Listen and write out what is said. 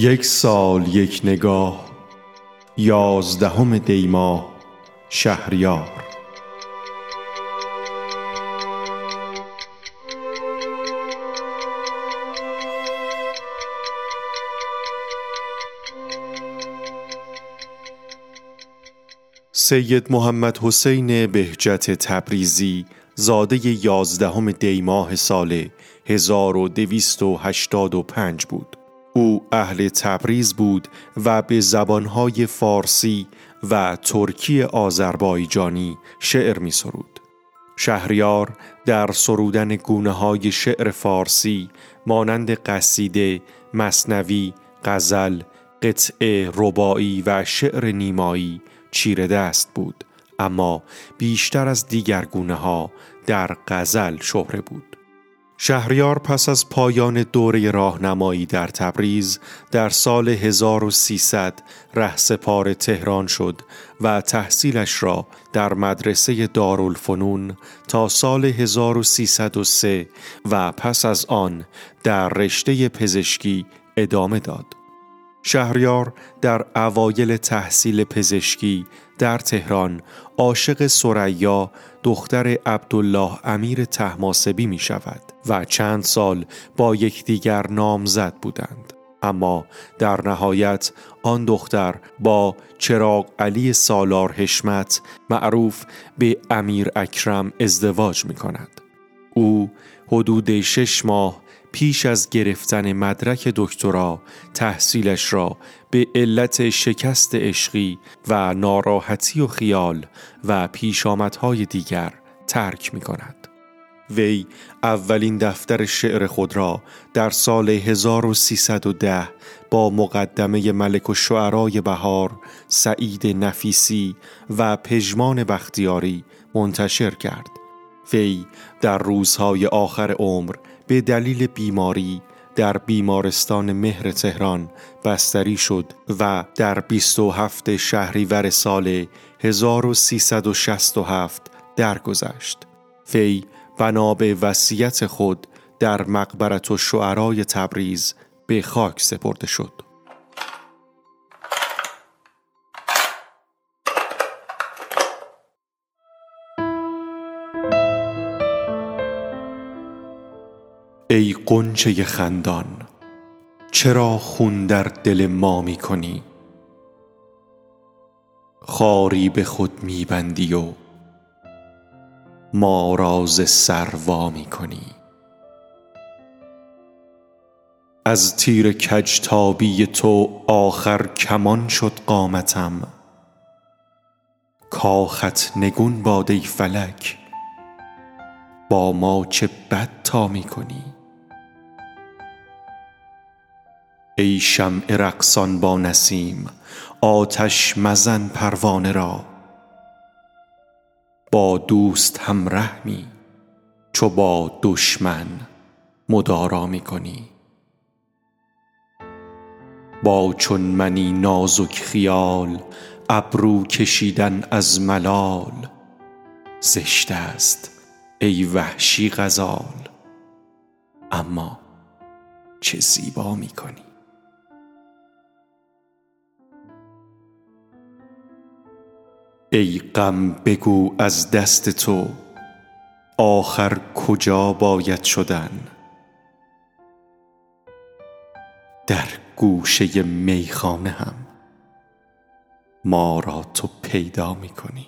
یک سال یک نگاه یازدهم دیما شهریار سید محمد حسین بهجت تبریزی زاده یازدهم دیماه سال 1285 بود. او اهل تبریز بود و به زبانهای فارسی و ترکی آذربایجانی شعر می سرود. شهریار در سرودن گونه های شعر فارسی مانند قصیده، مصنوی، غزل، قطعه ربایی و شعر نیمایی چیره دست بود اما بیشتر از دیگر گونه ها در غزل شهره بود شهریار پس از پایان دوره راهنمایی در تبریز در سال 1300 رهسپار تهران شد و تحصیلش را در مدرسه دارالفنون تا سال 1303 و پس از آن در رشته پزشکی ادامه داد. شهریار در اوایل تحصیل پزشکی در تهران عاشق سریا دختر عبدالله امیر تحماسبی می شود و چند سال با یکدیگر نامزد بودند. اما در نهایت آن دختر با چراغ علی سالار حشمت معروف به امیر اکرم ازدواج می کند او حدود شش ماه پیش از گرفتن مدرک دکترا تحصیلش را به علت شکست عشقی و ناراحتی و خیال و پیشامدهای دیگر ترک می کند. وی اولین دفتر شعر خود را در سال 1310 با مقدمه ملک و شعرای بهار سعید نفیسی و پژمان بختیاری منتشر کرد. وی در روزهای آخر عمر به دلیل بیماری در بیمارستان مهر تهران بستری شد و در 27 شهریور سال 1367 درگذشت. وی بنا به وصیت خود در مقبرت و شعرای تبریز به خاک سپرده شد. ای قنچه خندان چرا خون در دل ما می کنی؟ خاری به خود می بندی و ما راز سروا می کنی. از تیر کجتابی تو آخر کمان شد قامتم. کاخت نگون باده فلک با ما چه بد تا می کنی؟ ای شمع رقصان با نسیم آتش مزن پروانه را. با دوست هم رحمی چو با دشمن مدارا می کنی. با چون منی نازک خیال ابرو کشیدن از ملال. زشت است ای وحشی غزال اما چه زیبا می کنی. ای غم بگو از دست تو آخر کجا باید شدن؟ در گوشه میخانه هم ما را تو پیدا می کنی